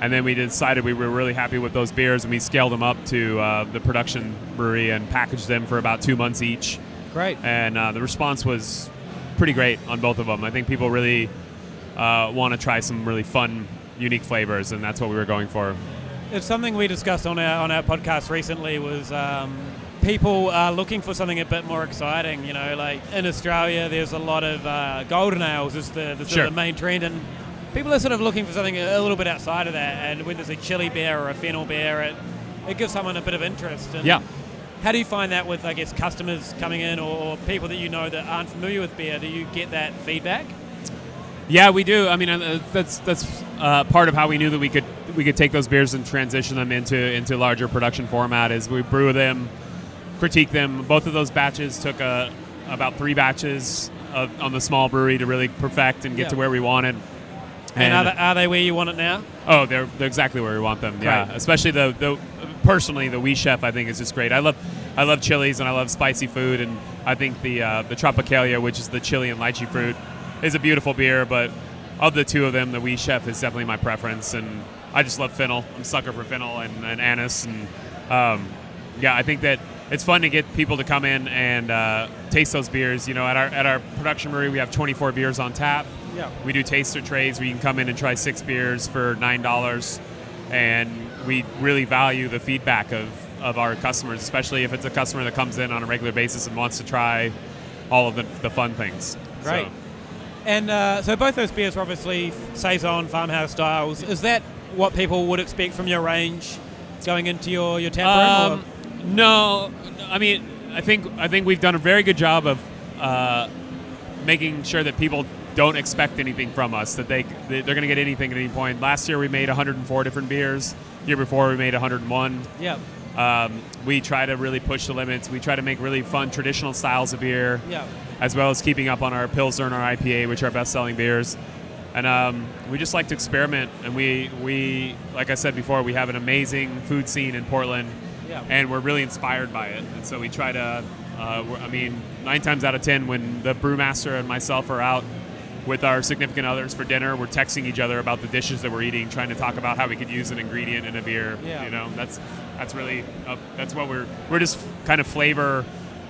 C: And then we decided we were really happy with those beers, and we scaled them up to uh, the production brewery and packaged them for about two months each.
A: Great.
C: And uh, the response was pretty great on both of them. I think people really uh, want to try some really fun, unique flavors, and that's what we were going for.
A: It's something we discussed on our on our podcast recently. Was um, people are looking for something a bit more exciting. You know, like in Australia, there's a lot of uh, golden ales is the, the, sort
C: Sure.
A: of the main trend, and people are sort of looking for something a, a little bit outside of that. And when there's a chili beer or a fennel beer, it it gives someone a bit of interest. And
C: Yeah.
A: How do you find that with, I guess, customers coming in or, or people that you know that aren't familiar with beer? Do you get that feedback?
C: Yeah, we do. I mean, uh, that's that's uh, part of how we knew that we could we could take those beers and transition them into into larger production format. Is we brew them, critique them. Both of those batches took uh, about three batches of, on the small brewery to really perfect and get
A: Yeah.
C: to where we wanted.
A: And, are, they, are they where you want it now?
C: Oh, they're, they're exactly where we want them. Yeah, especially the, the personally the Wee Chef I think is just great. I love I love chilies and I love spicy food and I think the uh, the Tropicalia, which is the chili and lychee fruit, is a beautiful beer. But of the two of them, the Wee Chef is definitely my preference, and I just love fennel. I'm a sucker for fennel and, and anise, and um, yeah, I think that it's fun to get people to come in and uh, taste those beers. You know, at our at our production brewery, we have 24 beers on tap.
A: Yeah.
C: We do taster trades where you can come in and try six beers for nine dollars, and we really value the feedback of, of our customers, especially if it's a customer that comes in on a regular basis and wants to try all of the, the fun things.
A: Great.
C: So,
A: And uh, so both those beers are obviously saison farmhouse styles. Is that what people would expect from your range going into your your tap room?
C: um, no, I mean, I think I think we've done a very good job of uh, making sure that people don't expect anything from us. That they they're going to get anything at any point. Last year we made 104 different beers. Year before we made 101.
A: yeah,
C: Um, we try to really push the limits. We try to make really fun traditional styles of beer,
A: yeah,
C: as well as keeping up on our Pilsner and our IPA, which are best-selling beers. And um, we just like to experiment. And we, we, like I said before, we have an amazing food scene in Portland,
A: yeah.
C: and we're really inspired by it. And so we try to, uh, I mean, nine times out of ten, when the brewmaster and myself are out with our significant others for dinner, we're texting each other about the dishes that we're eating, trying to talk about how we could use an ingredient in a beer.
A: Yeah.
C: You know, that's that's really uh, that's what we're we're just kind of flavor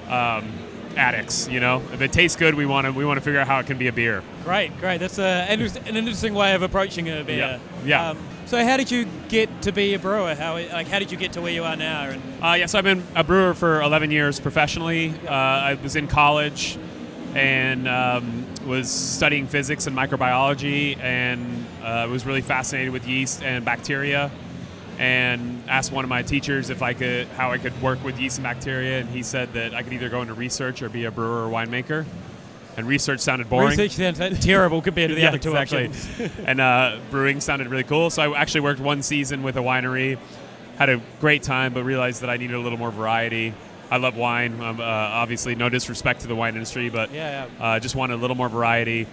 C: um, addicts. You know, if it tastes good, we want to we want to figure out how it can be a beer.
A: Great, great. That's a, an interesting way of approaching a beer.
C: Yeah, yeah.
A: Um, so how did you get to be a brewer? How like how did you get to where you are now? And
C: Uh, yes, I've been a brewer for 11 years professionally. Uh, I was in college and um, was studying physics and microbiology, and uh, was really fascinated with yeast and bacteria. And asked one of my teachers if I could, how I could work with yeast and bacteria, and he said that I could either go into research or be a brewer or winemaker. and research sounded boring.
A: Research sounds [LAUGHS] terrible compared to the
C: Yeah,
A: other two
C: exactly.
A: options. [LAUGHS]
C: and uh, brewing sounded really cool. So I actually worked one season with a winery, had a great time, but realized that I needed a little more variety. I love wine. Um, uh, obviously, no disrespect to the wine industry, but
A: Yeah,
C: uh, just wanted a little more variety.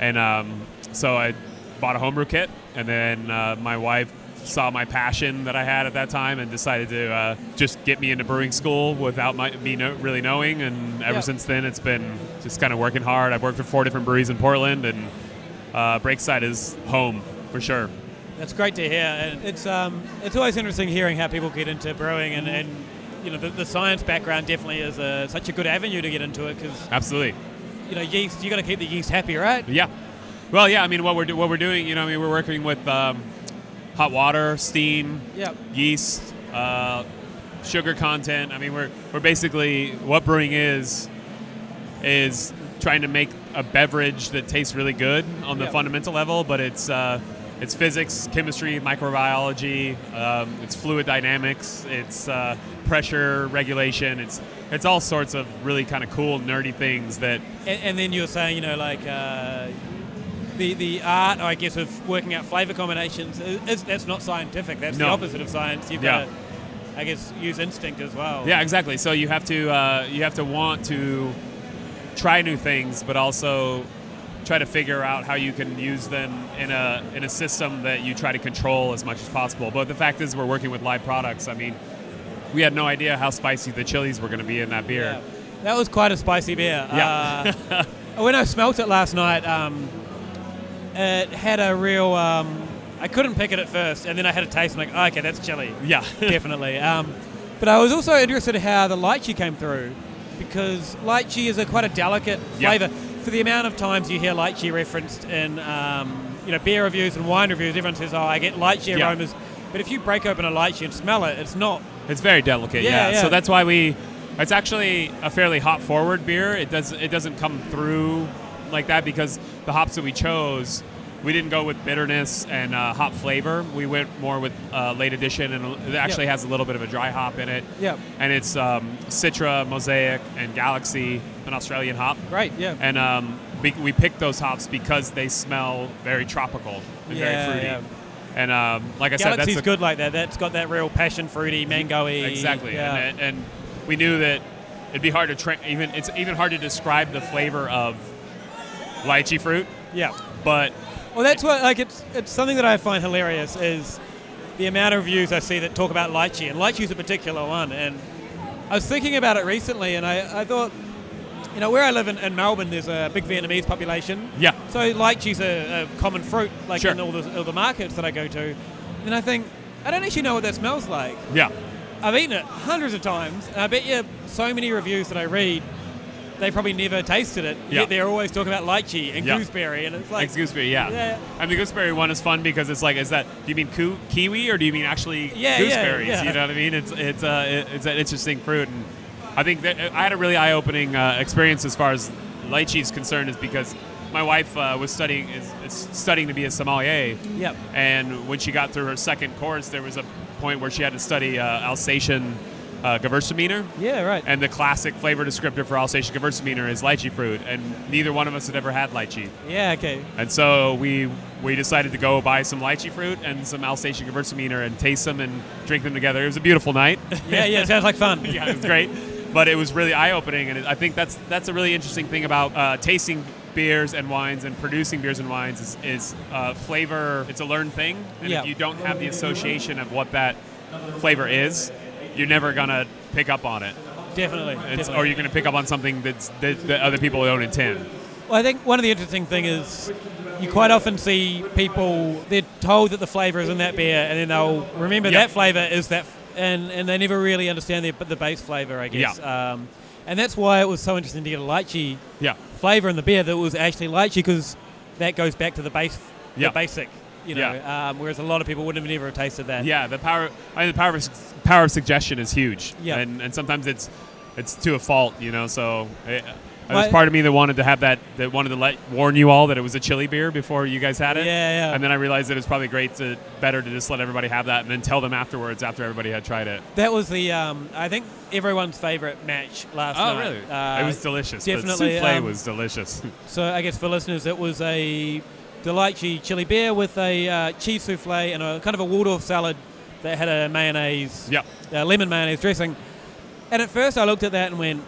C: And um, so I bought a homebrew kit, and then uh, my wife saw my passion that I had at that time and decided to uh, just get me into brewing school without my, me no, really knowing. And ever
A: Yeah.
C: since then, it's been just kind of working hard. I've worked for four different breweries in Portland, and uh, Breakside is home for sure.
A: That's great to hear, and it's um, it's always interesting hearing how people get into brewing, and, and you know the, the science background definitely is a, such a good avenue to get into it because
C: Absolutely.
A: you know yeast you got to keep the yeast happy, right?
C: Yeah. Well, yeah. I mean, what we're do- what we're doing, you know, I mean, we're working with um, hot water, steam,
A: Yep.
C: yeast, uh, sugar content. I mean, we're we're basically what brewing is is trying to make a beverage that tastes really good on the
A: Yeah.
C: fundamental level, but it's uh, it's physics, chemistry, microbiology, um, it's fluid dynamics, it's uh, pressure regulation, it's it's all sorts of really kind of cool nerdy things that
A: And, and then you were saying, you know, like uh, the the art, I guess, of working out flavor combinations is, that's not scientific. That's the opposite of science. You've
C: Yeah.
A: got to, I guess, use instinct as well.
C: Yeah, exactly. So you have to uh, you have to want to try new things, but also try to figure out how you can use them in a in a system that you try to control as much as possible. But the fact is, we're working with live products. I mean, we had no idea how spicy the chilies were going to be in that beer.
A: Yeah. That was quite a spicy beer.
C: Yeah.
A: Uh, [LAUGHS] when I smelt it last night, um, it had a real. Um, I couldn't pick it at first, and then I had a taste. and like, oh, okay, that's chili.
C: Yeah. [LAUGHS]
A: definitely. Um, but I was also interested in how the lychee came through, because lychee is a quite a delicate
C: Yeah.
A: flavour. For the amount of times you hear light lychee referenced in um, you know beer reviews and wine reviews, everyone says, "Oh, I get lychee
C: Yeah.
A: aromas." But if you break open a light lychee and smell it, it's not.
C: It's very delicate.
A: Yeah,
C: Yeah. So that's why we. It's actually a fairly hop forward beer. It does. It doesn't come through like that because the hops that we chose, we didn't go with bitterness and uh, hop flavor. We went more with uh, late edition, and it actually has a little bit of a dry hop in it.
A: Yeah.
C: And it's um, Citra, Mosaic, and Galaxy, an Australian hop.
A: Right. Yeah.
C: And um, we, we picked those hops because they smell very tropical and
A: Yeah,
C: very fruity.
A: yeah.
C: And um, like I said, that's a,
A: good like that. That's got that real passion fruity, mangoey.
C: Exactly,
A: Yeah.
C: and, and we knew that it'd be hard to tra- even it's even hard to describe the flavor of lychee fruit,
A: yeah.
C: but
A: Well, that's what like it's it's something that I find hilarious is the amount of reviews I see that talk about lychee, and lychee's a particular one. And I was thinking about it recently, and I, I thought, you know, where I live in, in Melbourne, there's a big Vietnamese population.
C: yeah,
A: So lychee's a, a common fruit, like
C: Sure.
A: in all the, all the markets that I go to. And I think I don't actually know what that smells like.
C: yeah,
A: I've eaten it hundreds of times, and I bet you so many reviews that I read, they probably never tasted it.
C: Yeah.
A: Yet they're always talking about lychee and
C: Yeah.
A: gooseberry, and it's like
C: like gooseberry, yeah.
A: Yeah.
C: And the gooseberry one is fun because it's like, is that do you mean kiwi or do you mean actually
A: Yeah, yeah,
C: gooseberries?
A: yeah.
C: You know what I mean? It's it's uh, it's an interesting fruit, and I think that I had a really eye-opening uh, experience as far as lychee is concerned, is because my wife uh, was studying is, is studying to be a sommelier.
A: Yep.
C: And when she got through her second course, there was a point where she had to study uh, Alsatian uh, Gewürztraminer.
A: Yeah, right.
C: And the classic flavor descriptor for Alsatian Gewürztraminer is lychee fruit, and neither one of us had ever had lychee.
A: yeah, okay.
C: And so we we decided to go buy some lychee fruit and some Alsatian Gewürztraminer and taste them and drink them together. It was a beautiful night.
A: Yeah, yeah, it sounds like fun. [LAUGHS]
C: yeah, it was great. But it was really eye opening, and I think that's that's a really interesting thing about uh, tasting beers and wines and producing beers and wines is, is uh, flavor. It's a learned thing, and
A: Yeah.
C: if you don't have the association of what that flavor is, you're never gonna pick up on it,
A: Definitely.
C: it's,
A: definitely.
C: or you're gonna pick up on something that's that, that other people don't intend.
A: Well, I think one of the interesting things is you quite often see people they're told that the flavour is in that beer, and then they'll remember
C: Yep.
A: that flavour is that, and and they never really understand the the base flavour, I guess. Um, and that's why it was so interesting to get a lychee
C: Yeah,
A: flavour in the beer that was actually lychee because that goes back to the base,
C: Yeah.
A: the basic. You know, um, whereas a lot of people wouldn't have never tasted that.
C: yeah. The power, I mean, the power of power of suggestion is huge.
A: Yeah.
C: and and sometimes it's it's to a fault, you know. So. It, There was part of me that wanted to have that, that wanted to let warn you all that it was a chili beer before you guys had it.
A: Yeah, yeah.
C: And then I realized that it was probably great to better to just let everybody have that and then tell them afterwards after everybody had tried it.
A: That was the um, I think everyone's favorite match last
C: Oh,
A: night.
C: really?
A: Uh,
C: it was delicious.
A: definitely,
C: The souffle
A: um,
C: was delicious. [LAUGHS]
A: So I guess for listeners, it was a delightful chili beer with a uh, cheese souffle and a kind of a Waldorf salad that had a mayonnaise,
C: Yep.
A: uh, lemon mayonnaise dressing. And at first, I looked at that and went,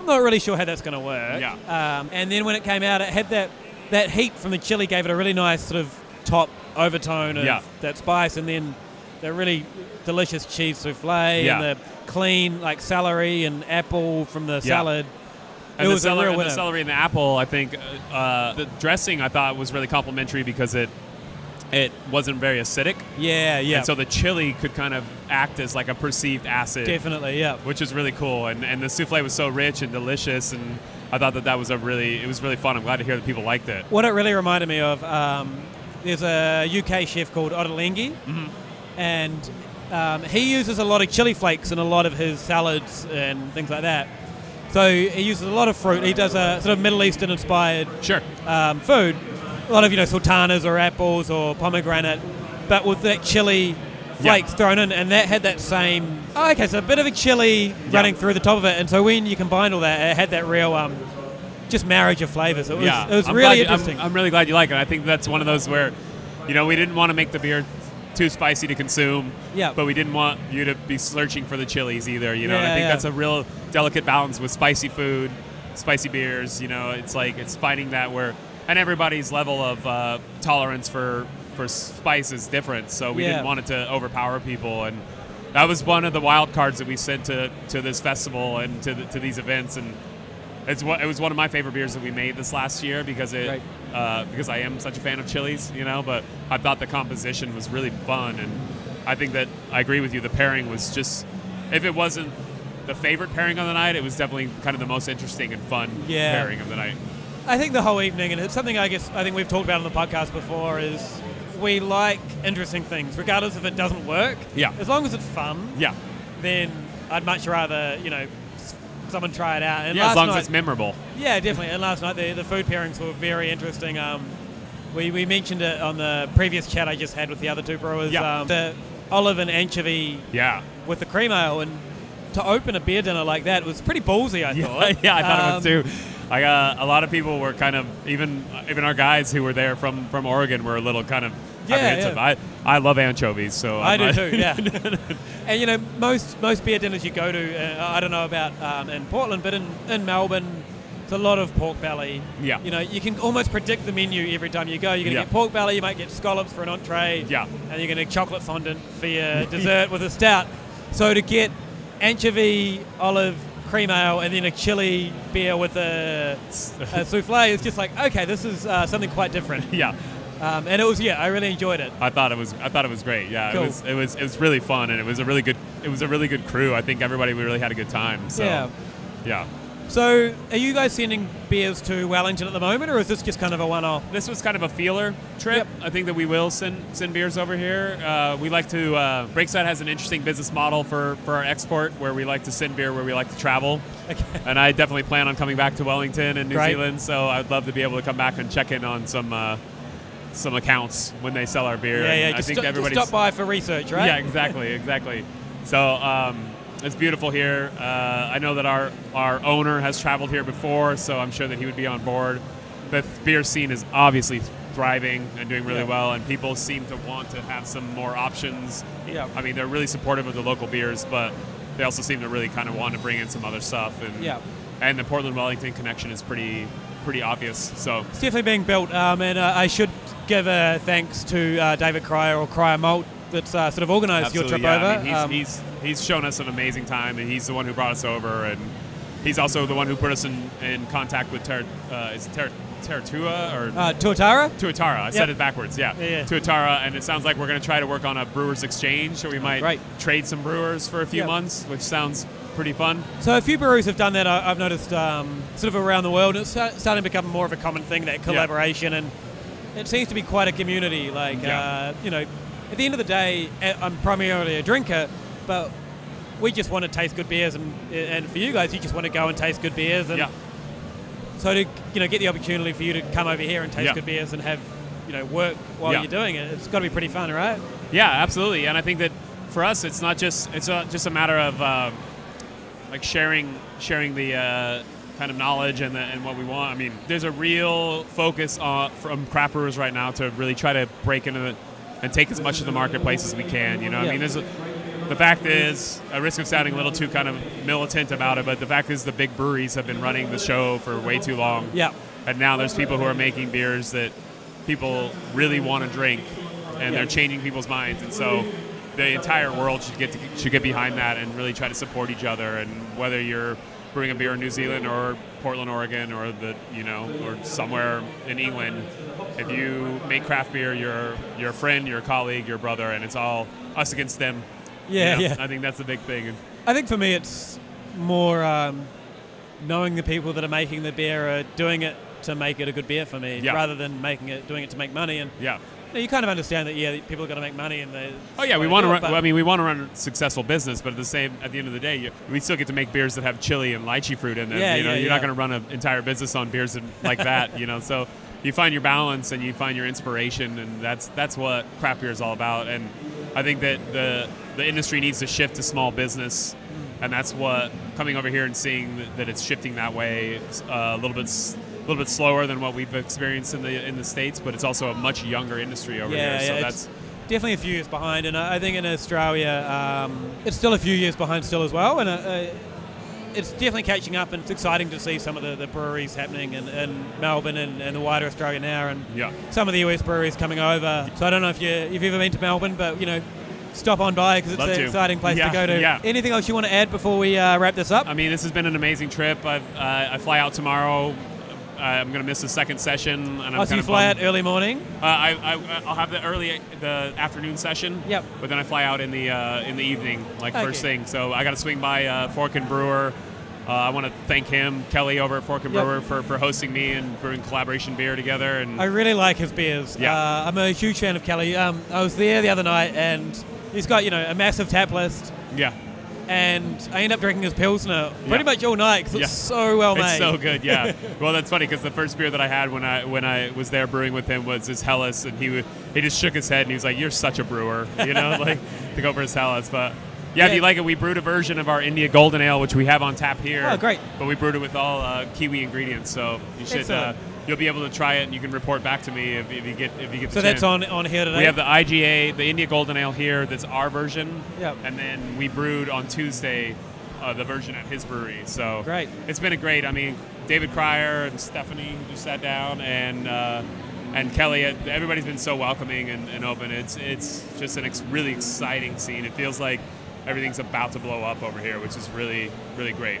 A: "I'm not really sure how that's going to work."
C: Yeah.
A: Um, and then when it came out, it had that that heat from the chili gave it a really nice sort of top overtone of
C: Yeah.
A: that spice, and then the really delicious cheese souffle
C: Yeah.
A: and the clean like celery and apple from the
C: Yeah.
A: salad.
C: And
A: it
C: the,
A: was
C: celery,
A: a real
C: and the celery and the apple, I think uh, the dressing I thought was really complimentary because it it wasn't very acidic.
A: Yeah, yeah.
C: And so the chili could kind of act as like a perceived acid.
A: Definitely, yeah.
C: which is really cool. And and the souffle was so rich and delicious, and I thought that that was a really it was really fun. I'm glad to hear that people liked it.
A: What it really reminded me of, um, there's a UK chef called Ottolenghi,
C: Mm-hmm.
A: and um, he uses a lot of chili flakes in a lot of his salads and things like that. So he uses a lot of fruit. He does a sort of Middle Eastern inspired
C: Sure.
A: um, food, a lot of you know sultanas or apples or pomegranate, but with that chili flakes thrown in, and that had that same. Oh, okay, so a bit of a chili running through the top of it, and so when you combined all that, it had that real um, just marriage of flavors. It was,
C: yeah,
A: it was
C: I'm
A: really
C: you-
A: interesting.
C: I'm, I'm really glad you like it. I think that's one of those where, you know, we didn't want to make the beer too spicy to consume.
A: Yeah.
C: But we didn't want you to be searching for the chilies either. You know, and I think
A: yeah.
C: that's a real delicate balance with spicy food, spicy beers. You know, it's like it's finding that where, and everybody's level of uh, tolerance for for spice is different. So we
A: Yeah.
C: didn't want it to overpower people and. That was one of the wild cards that we sent to, to this festival and to, the, to these events, and it's what it was one of my favorite beers that we made this last year because it
A: Right.
C: uh, because I am such a fan of chilies, you know. But I thought the composition was really fun, and I think that I agree with you. The pairing was just if it wasn't the favorite pairing of the night, it was definitely kind of the most interesting and fun
A: Yeah.
C: pairing of the night.
A: I think the whole evening, and it's something I guess I think we've talked about on the podcast before, is we like interesting things, regardless if it doesn't work.
C: Yeah.
A: As long as it's fun,
C: Yeah,
A: then I'd much rather you know someone try it out. And
C: yeah. As long
A: night,
C: as it's memorable.
A: yeah, definitely. And last night the, the food pairings were very interesting. Um, we, we mentioned it on the previous chat I just had with the other two brewers.
C: Yeah.
A: Um, the olive and anchovy
C: Yeah,
A: with the cream ale, and to open a beer dinner like that was pretty ballsy. I [LAUGHS]
C: yeah,
A: thought.
C: yeah. I thought
A: Um,
C: it was too. I uh, a lot of people were kind of even even our guys who were there from from Oregon were a little kind of
A: Yeah,
C: apprehensive.
A: yeah.
C: I I love anchovies, so
A: I
C: I'm
A: do
C: not-
A: too, yeah. [LAUGHS] and you know, most most beer dinners you go to, uh, I don't know about um, in Portland, but in, in Melbourne, it's a lot of pork belly.
C: Yeah.
A: You know, you can almost predict the menu every time you go. You're going to
C: Yeah.
A: get pork belly, you might get scallops for an entree.
C: Yeah.
A: And you're going to get chocolate fondant for your [LAUGHS] dessert with a stout. So to get anchovy, olive, cream ale, and then a chili beer with a, a [LAUGHS] souffle, it's just like, okay, this is uh, something quite different. [LAUGHS]
C: yeah.
A: Um, and it was, yeah, I really enjoyed it.
C: I thought it was I thought it was great. Yeah,
A: Cool.
C: it was it was it was really fun and it was a really good it was a really good crew. I think everybody really had a good time. So
A: Yeah.
C: yeah.
A: So, are you guys sending beers to Wellington at the moment, or is this just kind of a one-off?
C: This was kind of a feeler trip.
A: Yep.
C: I think that we will send send beers over here. Uh, we like to uh, Breakside has an interesting business model for for our export where we like to send beer where we like to travel.
A: Okay.
C: And I definitely plan on coming back to Wellington and New
A: Great.
C: Zealand. So I'd love to be able to come back and check in on some uh, some accounts when they sell our beer.
A: Yeah, yeah.
C: I
A: Just,
C: think
A: stop, just
C: everybody's
A: stop by for research, right?
C: Yeah, exactly, exactly. So um, it's beautiful here. Uh, I know that our our owner has traveled here before, so I'm sure that he would be on board. The beer scene is obviously thriving and doing really
A: Yeah.
C: well, and people seem to want to have some more options.
A: Yeah.
C: I mean, they're really supportive of the local beers, but they also seem to really kind of want to bring in some other stuff. And
A: Yeah.
C: and the Portland Wellington connection is pretty pretty obvious. So
A: It's definitely being built, um, and uh, I should give a thanks to uh, David Cryer or Cryer Malt that's uh, sort of organised your trip
C: yeah.
A: over.
C: I mean, he's,
A: Um,
C: he's he's shown us an amazing time, and he's the one who brought us over, and he's also the one who put us in, in contact with Ter, uh, is Ter, Teratua or
A: uh, Tuatara.
C: Tuatara. I said it backwards. Yeah,
A: Yeah, yeah.
C: Tuatara, and it sounds like we're going to try to work on a brewers exchange, so we might
A: Right.
C: trade some brewers for a few
A: Yep.
C: months, which sounds pretty fun.
A: So a few breweries have done that. I've noticed um, sort of around the world. It's starting to become more of a common thing that collaboration, and it seems to be quite a community. Like uh, you know, at the end of the day, eh, I'm primarily a drinker, but we just want to taste good beers, and and for you guys, you just want to go and taste good beers, and
C: Yeah.
A: so to you know get the opportunity for you to come over here and taste
C: Yeah.
A: good beers and have you know work while
C: Yeah.
A: you're doing it, it's got to be pretty fun, right?
C: Yeah, absolutely. And I think that for us, it's not just it's not just a matter of uh, like sharing sharing the uh, kind of knowledge and, the, and what we want. I mean, there's a real focus on from craft brewers right now to really try to break into the, and take as much of the marketplace as we can. You know,
A: Yeah.
C: I mean, there's a, the fact is, at risk of sounding a little too kind of militant about it, but the fact is, the big breweries have been running the show for way too long.
A: Yeah.
C: And now there's people who are making beers that people really want to drink, and
A: Yeah.
C: they're changing people's minds. And so the entire world should get to, should get behind that and really try to support each other. And whether you're brewing a beer in New Zealand or Portland, Oregon, or the you know or somewhere in England, if you make craft beer, you're you're a friend, you're colleague, you're brother, and it's all us against them. You
A: Yeah,
C: know?
A: yeah.
C: I think that's the big thing.
A: I think for me, it's more um, knowing the people that are making the beer are doing it to make it a good beer for me,
C: Yeah.
A: rather than making it doing it to make money. And
C: Yeah.
A: you, know, you kind of understand that, yeah, people are going to make money, and they.
C: Oh yeah, we want to run. well, I mean, we want to run a successful business, but at the same, at the end of the day, you, we still get to make beers that have chili and lychee fruit in them.
A: Yeah,
C: you know,
A: yeah,
C: you're
A: yeah.
C: not going to run an entire business on beers like that. You know, so you find your balance and you find your inspiration, and that's that's what craft beer is all about. And I think that the the industry needs to shift to small business, and that's what coming over here and seeing that, that it's shifting that way uh, a little bit. A little bit slower than what we've experienced in the in the states, but it's also a much younger industry over
A: yeah,
C: here. So
A: yeah,
C: that's
A: definitely a few years behind, and I I think in Australia um, it's still a few years behind still as well, and uh, uh, it's definitely catching up, and it's exciting to see some of the, the breweries happening in, in Melbourne and, and the wider Australia now, and
C: yeah.
A: some of the US breweries coming over. So I don't know if you you've ever been to Melbourne, but you know. Stop on by because it's
C: Love
A: an
C: to.
A: exciting place
C: Yeah,
A: to go to.
C: yeah.
A: Anything else you want to add before we uh, wrap this up?
C: I mean, this has been an amazing trip. I've, uh, I fly out tomorrow. Uh, I'm going to miss the second session, and I'm
A: oh, so you fly
C: bummed.
A: out early morning.
C: Uh, I, I, I'll have the early, the afternoon session.
A: Yep.
C: But then I fly out in the uh, in the evening, like
A: Okay.
C: first thing. So I got to swing by uh, Fork and Brewer. Uh, I want to thank him, Kelly, over at Fork and
A: Yep.
C: Brewer, for, for hosting me and brewing collaboration beer together. And
A: I really like his beers.
C: Yeah.
A: Uh, I'm a huge fan of Kelly. Um, I was there the other night, and he's got you know a massive tap list,
C: yeah,
A: and I end up drinking his pilsner pretty
C: Yeah.
A: much all night because
C: Yeah.
A: it's so well made.
C: It's so good, yeah. [LAUGHS] well, that's funny because the first beer that I had when I when I was there brewing with him was his Helles, and he he just shook his head and he was like, "You're such a brewer," you know, [LAUGHS] like to go for his Helles. But yeah, if you like it, we brewed a version of our India Golden Ale, which we have on tap here.
A: Oh, great.
C: But we brewed it with all uh, kiwi ingredients, so you should uh. You'll be able to try it, and you can report back to me if, if you get if you get.
A: So that's on on here today.
C: We have the IGA, the India Golden Ale here. That's our version.
A: Yep.
C: And then we brewed on Tuesday uh, the version at his brewery. So
A: Great.
C: It's been a great. I mean, David Cryer and Stephanie who just sat down and. Uh, and Kelly, uh, everybody's been so welcoming and, and open. It's it's just an ex- really exciting scene. It feels like everything's about to blow up over here, which is really really great.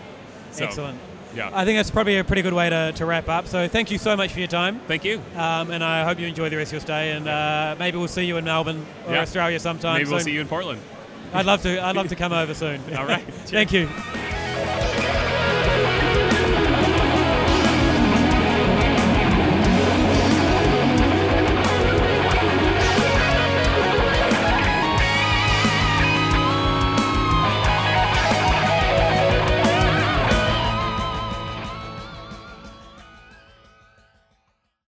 C: So,
A: Excellent.
C: Yeah.
A: I think that's probably a pretty good way to, to wrap up. So thank you so much for your time,
C: Thank you.
A: um, and I hope you enjoy the rest of your stay. And uh, maybe we'll see you in Melbourne or
C: Yeah.
A: Australia sometime
C: Maybe we'll see you in Portland.
A: I'd love to. I'd love to come over soon. [LAUGHS]
C: All right. [LAUGHS]
A: Thank you.